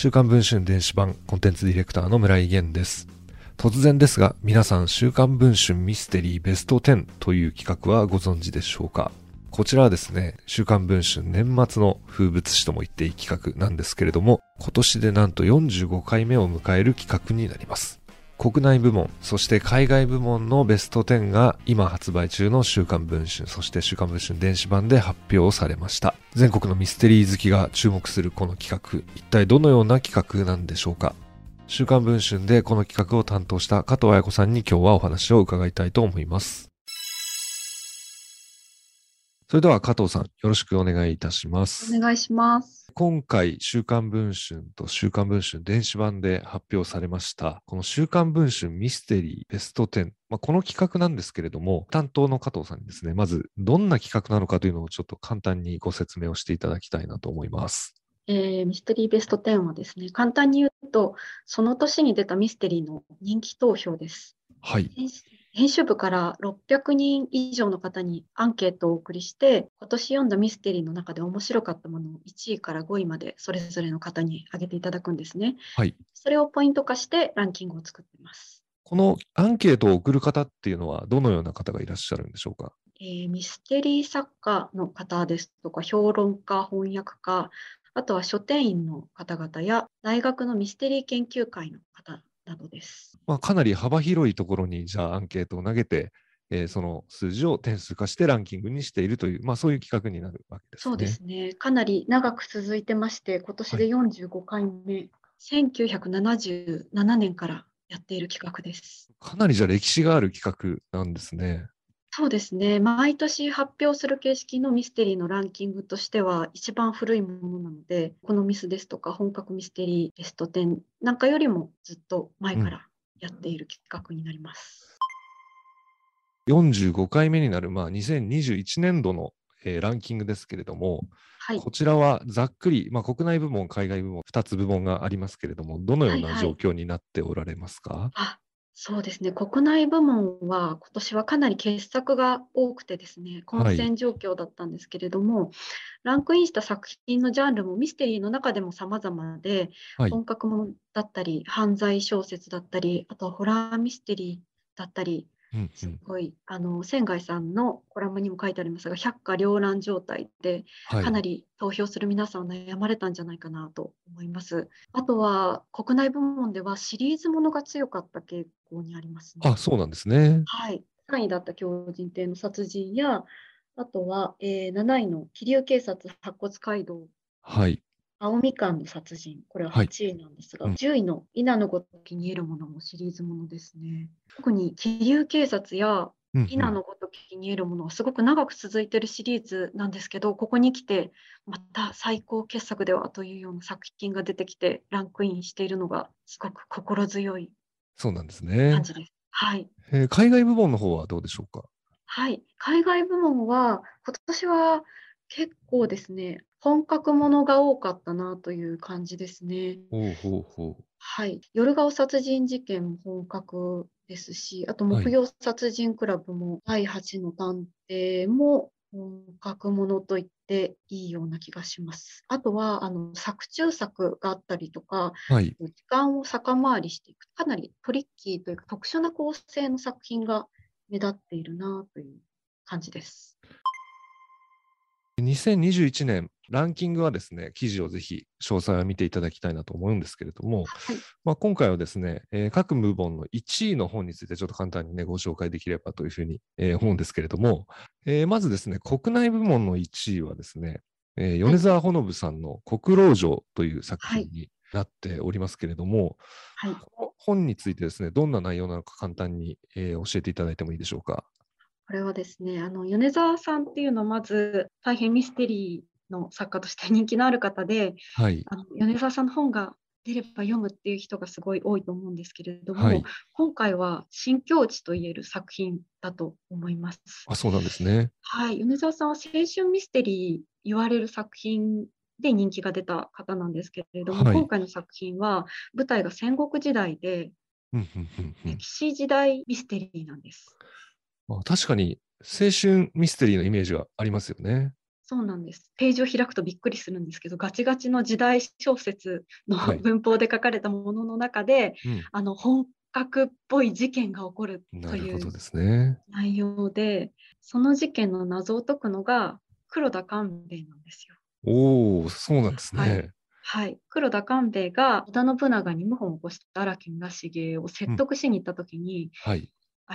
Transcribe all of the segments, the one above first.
週刊文春電子版コンテンツディレクターの村井源です。突然ですが、皆さん週刊文春ミステリーベスト10という企画はご存知でしょうか？こちらはですね、週刊文春年末の風物詩とも言っていい企画なんですけれども、今年でなんと45回目を迎える企画になります。国内部門、そして海外部門のベスト10が今発売中の週刊文春、そして週刊文春電子版で発表されました。全国のミステリー好きが注目するこの企画、一体どのような企画なんでしょうか週刊文春でこの企画を担当した加藤彩子さんに今日はお話を伺いたいと思います。それでは加藤さん、よろしくお願いいたします。お願いします。今回、週刊文春と週刊文春電子版で発表されました、この週刊文春ミステリーベスト10。まあ、この企画なんですけれども、担当の加藤さんにですね、まずどんな企画なのかというのをちょっと簡単にご説明をしていただきたいなと思います。えー、ミステリーベスト10はですね、簡単に言うと、その年に出たミステリーの人気投票です。はい。編集部から600人以上の方にアンケートをお送りして、今年読んだミステリーの中で面白かったものを1位から5位までそれぞれの方に挙げていただくんですね。はい。それをポイント化してランキングを作っています。このアンケートを送る方っていうのはどのような方がいらっしゃるんでしょうか？えー、ミステリー作家の方ですとか、評論家、翻訳家、あとは書店員の方々や大学のミステリー研究会の方などです。まあ、かなり幅広いところにじゃあアンケートを投げて、えー、その数字を点数化してランキングにしているという、まあ、そういう企画になるわけですね。そうですね。かなり長く続いてまして、今年で45回目、はい、1977年からやっている企画です。かなりじゃあ歴史がある企画なんですね。そうですね。毎年発表する形式のミステリーのランキングとしては一番古いものなので、このミスですとか本格ミステリーベスト10なんかよりもずっと前からやっている企画になります。うん、45回目になる、まあ、2021年度の、えー、ランキングですけれども、はい、こちらはざっくり、まあ、国内部門、海外部門、2つ部門がありますけれども、どのような状況になっておられますか、はいはい、あそうですね、国内部門は今年はかなり傑作が多くてですね、混戦状況だったんですけれども、はい、ランクインした作品のジャンルもミステリーの中でも様々で、はい、本格ものだったり、犯罪小説だったり、あとはホラーミステリーだったり、すごい、あの仙外さんのコラムにも書いてありますが百花繚乱状態で、はい、かなり投票する皆さん悩まれたんじゃないかなと思います。あとは国内部門ではシリーズものが強かった傾向にありますね。あそうなんですね。はい。3位だった狂人亭の殺人やあとは、えー、7位の桐生警察白骨街道。はい。青みかんの殺人、これは8位なんですが、はい、10位の稲のごときにえるものもシリーズものですね。特に桐生警察や稲のごときにえるものはすごく長く続いているシリーズなんですけど、ここに来てまた最高傑作ではというような作品が出てきてランクインしているのがすごく心強いそうなんですね。感じです。はい、えー、海外部門の方はどうでしょうか？はい、海外部門は今年は結構ですね、本格ものが多かったなという感じですね。ほうほうほうはい、夜顔殺人事件も本格ですし、あと木曜殺人クラブも、第8の探偵も本格ものと言っていいような気がします。あとはあの作中作があったりとか、はい、時間を逆回りしていく、かなりトリッキーというか特殊な構成の作品が目立っているなという感じです。2021年、ランキングはですね、記事をぜひ詳細を見ていただきたいなと思うんですけれども、はい、まあ、今回はですね、えー、各部門の1位の本についてちょっと簡単にね、ご紹介できればというふうに、えー、思うんですけれども、えー、まずですね、国内部門の1位はですね、え米沢ほのぶさんの国老城という作品になっておりますけれども、はい、この本についてですね、どんな内容なのか簡単に、え教えていただいてもいいでしょうか？これはですね、あの米沢さんっていうのはまず大変ミステリーの作家として人気のある方で、はい、あの米沢さんの本が出れば読むっていう人がすごい多いと思うんですけれども、はい、今回は新境地といえる作品だと思います。あそうなんですね。はい、米沢さんは青春ミステリー言われる作品で人気が出た方なんですけれども、はい、今回の作品は舞台が戦国時代で、歴史時代ミステリーなんです。まあ、確かに青春ミステリーのイメージがありますよね。そうなんです。ページを開くとびっくりするんですけど、ガチガチの時代小説のはい文法で書かれたものの中で、うん。あの本格っぽい事件が起こるなという。内容で、その事件の謎を解くのが黒田官兵衛なんですよ。おお、そうなんですね。はいはい、黒田官兵衛が織田信長に謀反を起こした荒木村重を説得しに行った時に、はい。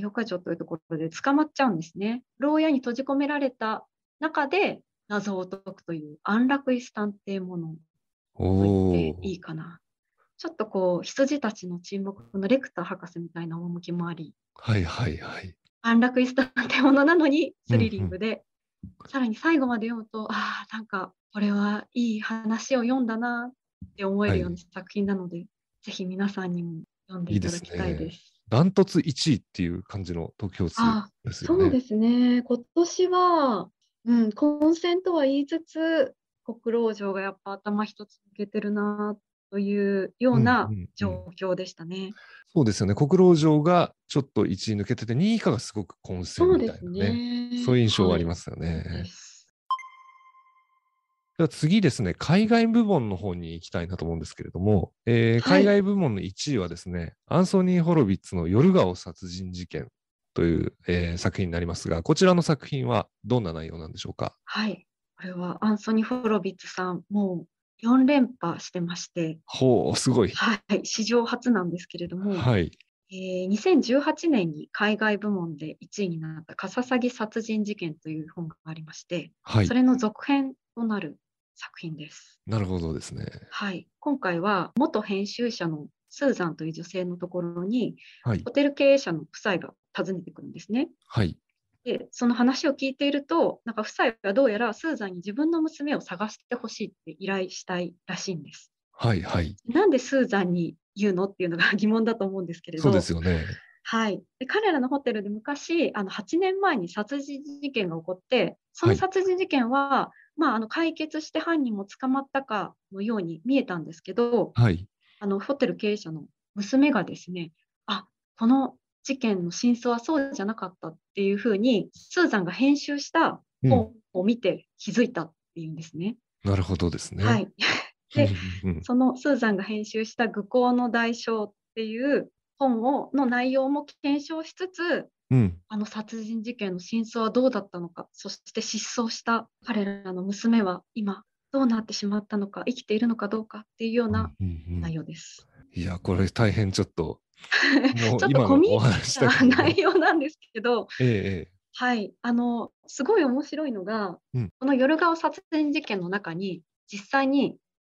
有岡城というところで捕まっちゃうんですね。牢屋に閉じ込められた中で謎を解くという安楽椅子探偵ものと言っていいかな。ちょっとこう羊たちの沈黙のレクター博士みたいな趣もあり、はいはいはい。安楽椅子探偵ものなのにスリリングで、さらに最後まで読むと、ああ、なんかこれはいい話を読んだなって思えるような作品なので、ぜひ皆さんにも読んでいただきたいです。ダントツ1位っていう感じの得票数あですよね。そうですね。今年は、うん、混戦とは言いつつ、国老城がやっぱ頭一つ抜けてるなというようなうんうんうん状況でしたね。そうですよね。国老城がちょっと1位抜けてて、2位以下がすごく混戦みたいなね。ね。そういう印象はありすますよね。ですでは次ですね、海外部門の方に行きたいなと思うんですけれども、えーはい海外部門の1位はですね、アンソニー・ホロビッツの夜顔殺人事件という、えー作品になりますが、こちらの作品はどんな内容なんでしょうか？はい。これはアンソニー・ホロビッツさん、もう4連覇してまして、ほう、すごい。はい、史上初なんですけれども、はい。えー2018年に海外部門で1位になったカササギ殺人事件という本がありまして、はいそ。れの続編となる作品です。なるほどですね。はい、今回は元編集者のスーザンという女性のところにはいホ。テル経営者の夫妻が訪ねてくるんですね。はい。で、その話を聞いていると、なんか夫妻はどうやらスーザンに自分の娘を探してほしいって依頼したいらしいんです。はい。はい。なんでスーザンに言うのっていうのが疑問だと思うんですけれど、そうですよね。はい、で彼らのホテルで昔あの8年前に殺人事件が起こってその殺人事件は、まあ、あの解決して犯人も捕まったかのように見えたんですけどはい。あのホテル経営者の娘がですねあこの事件の真相はそうじゃなかったっていうふうにスーザンが編集したうん本を見て気づいたっていうんですね。なるほどですね。はい、でうんうんうんそのスーザンが編集した「愚行の代償」っていう本をの内容も検証しつつうん。あの殺人事件の真相はどうだったのか、そして失踪した彼らの娘は今どうなってしまったのか、生きているのかどうかっていうようなうんうん内容です。いや、これ大変ちょっと、ちょっと込み入った内容なんですけど、ええええはい、あのすごい面白いのが、うんこの夜顔殺人事件の中に実際に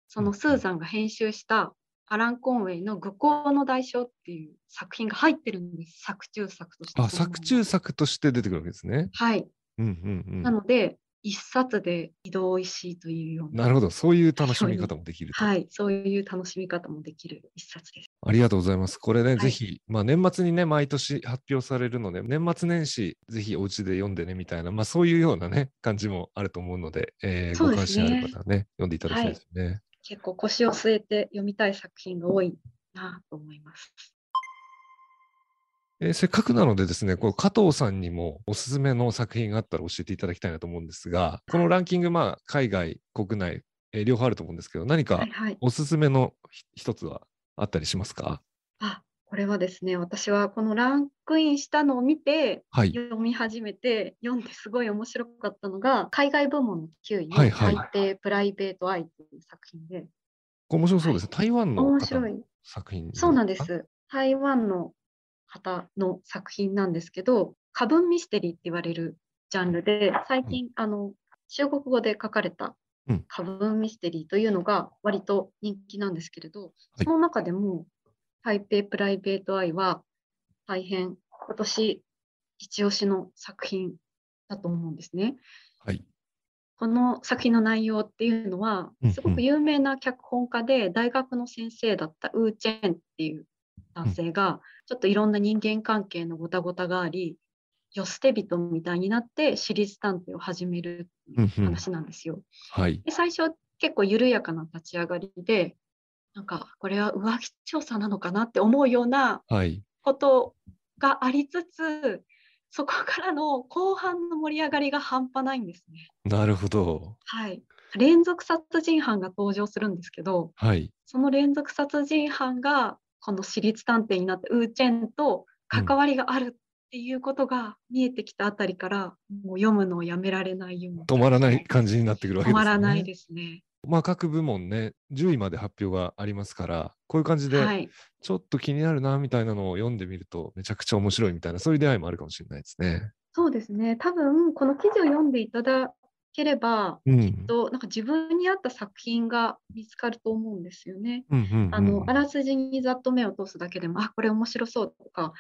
そうんのスーザンが編集したアラン・コンウェイの「愚行の代償」っていう作品が入ってるんです作中作として。あ、作中作として出てくるわけですね。はい、うんうんうん。なので一冊で移動石井というようななるほど。そういう楽しみ方もできると。はい、そういう楽しみ方もできる一冊です。ありがとうございます。これね、いぜひ、まあ年末にね、毎年発表されるので、年末年始、ぜひお家で読んでね、みたいな、まあそういうようなね、感じもあると思うので、えーご関心ある方はね、読んでいただきたいですね。結構腰を据えて読みたい作品が多いなと思います。えーせっかくなのでですね、こう加藤さんにもおすすめの作品があったら教えていただきたいなと思うんですが、このランキング、まあ海外、国内、えー両方あると思うんですけど、何かはいはい。おすすめのひ一つはあったりしますか？あ、これはですね、私はこのランクインしたのを見てはい。読み始めて、読んですごい面白かったのが、海外部門の9位のはいはい海底プライベートアイという作品で、面白そうですね。台湾の方の面白い。作品そうなんでか。す。台湾の方の作品なんですけど、過分ミステリーって言われるジャンルで、最近、あの中国語で書かれたうん過分ミステリーというのが割と人気なんですけれど、はいその中でも台北プライベートアイは大変今年一押しの作品だと思うんですね。はい。この作品の内容っていうのはすごく有名な脚本家で、大学の先生だったウー・チェンっていう男性が、ちょっといろんな人間関係のごたごたがあり、世捨て人みたいになって私立探偵を始める話なんですよ。はい。で最初結構緩やかな立ち上がりで、なんかこれは浮気調査なのかなって思うようなはい。ことがありつつ、そこからの後半の盛り上がりが半端ないんですね。なるほど。はい。連続殺人犯が登場するんですけど、はい。その連続殺人犯がこの私立探偵になってウーチェンと関わりがあるっていうことが見えてきたあたりから、もう読むのをやめられないような止まらない感じになってくるわけ止ですね。まらないですね。まあ各部門ね、10位まで発表がありますから、こういう感じで、はい。ちょっと気になるなみたいなのを読んでみると、めちゃくちゃ面白いみたいな、そういう出会いもあるかもしれないですね。そうですね。多分この記事を読んでいただければ、うん。となんか自分に合った作品が見つかると思うんですよね。うんうんうんあのあらすじにざっと目を通すだけでも、あこれ面白そうとか、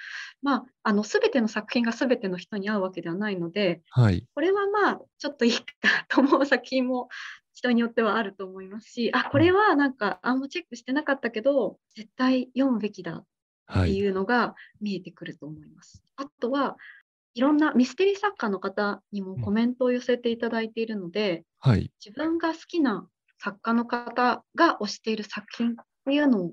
まあ、あの全ての作品が全ての人に合うわけではないので、はい。これはまあちょっといいかと思う作品も人によってはあると思いますし、あこれはなんかあんまチェックしてなかったけど、絶対読むべきだっはい。ていうのが見えてくると思います。あとはいろんなミステリー作家の方にもコメントを寄せていただいているので、はい。自分が好きな作家の方が推している作品っていうのを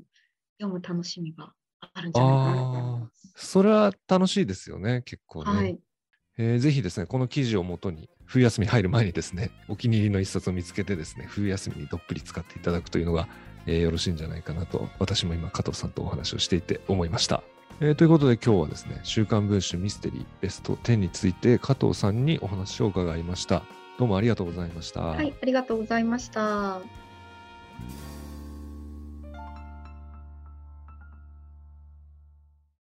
読む楽しみがあるんじゃないかな。それは楽しいですよね、結構ね。はい、えーぜひですね、この記事をもとに、冬休み入る前にですね、お気に入りの一冊を見つけてですね、冬休みにどっぷり使っていただくというのが、えーよろしいんじゃないかなと、私も今、加藤さんとお話をしていて思いました。えーということで今日はですね、週刊文春ミステリーベスト10について加藤さんにお話を伺いました。どうもありがとうございました。はい、ありがとうございました。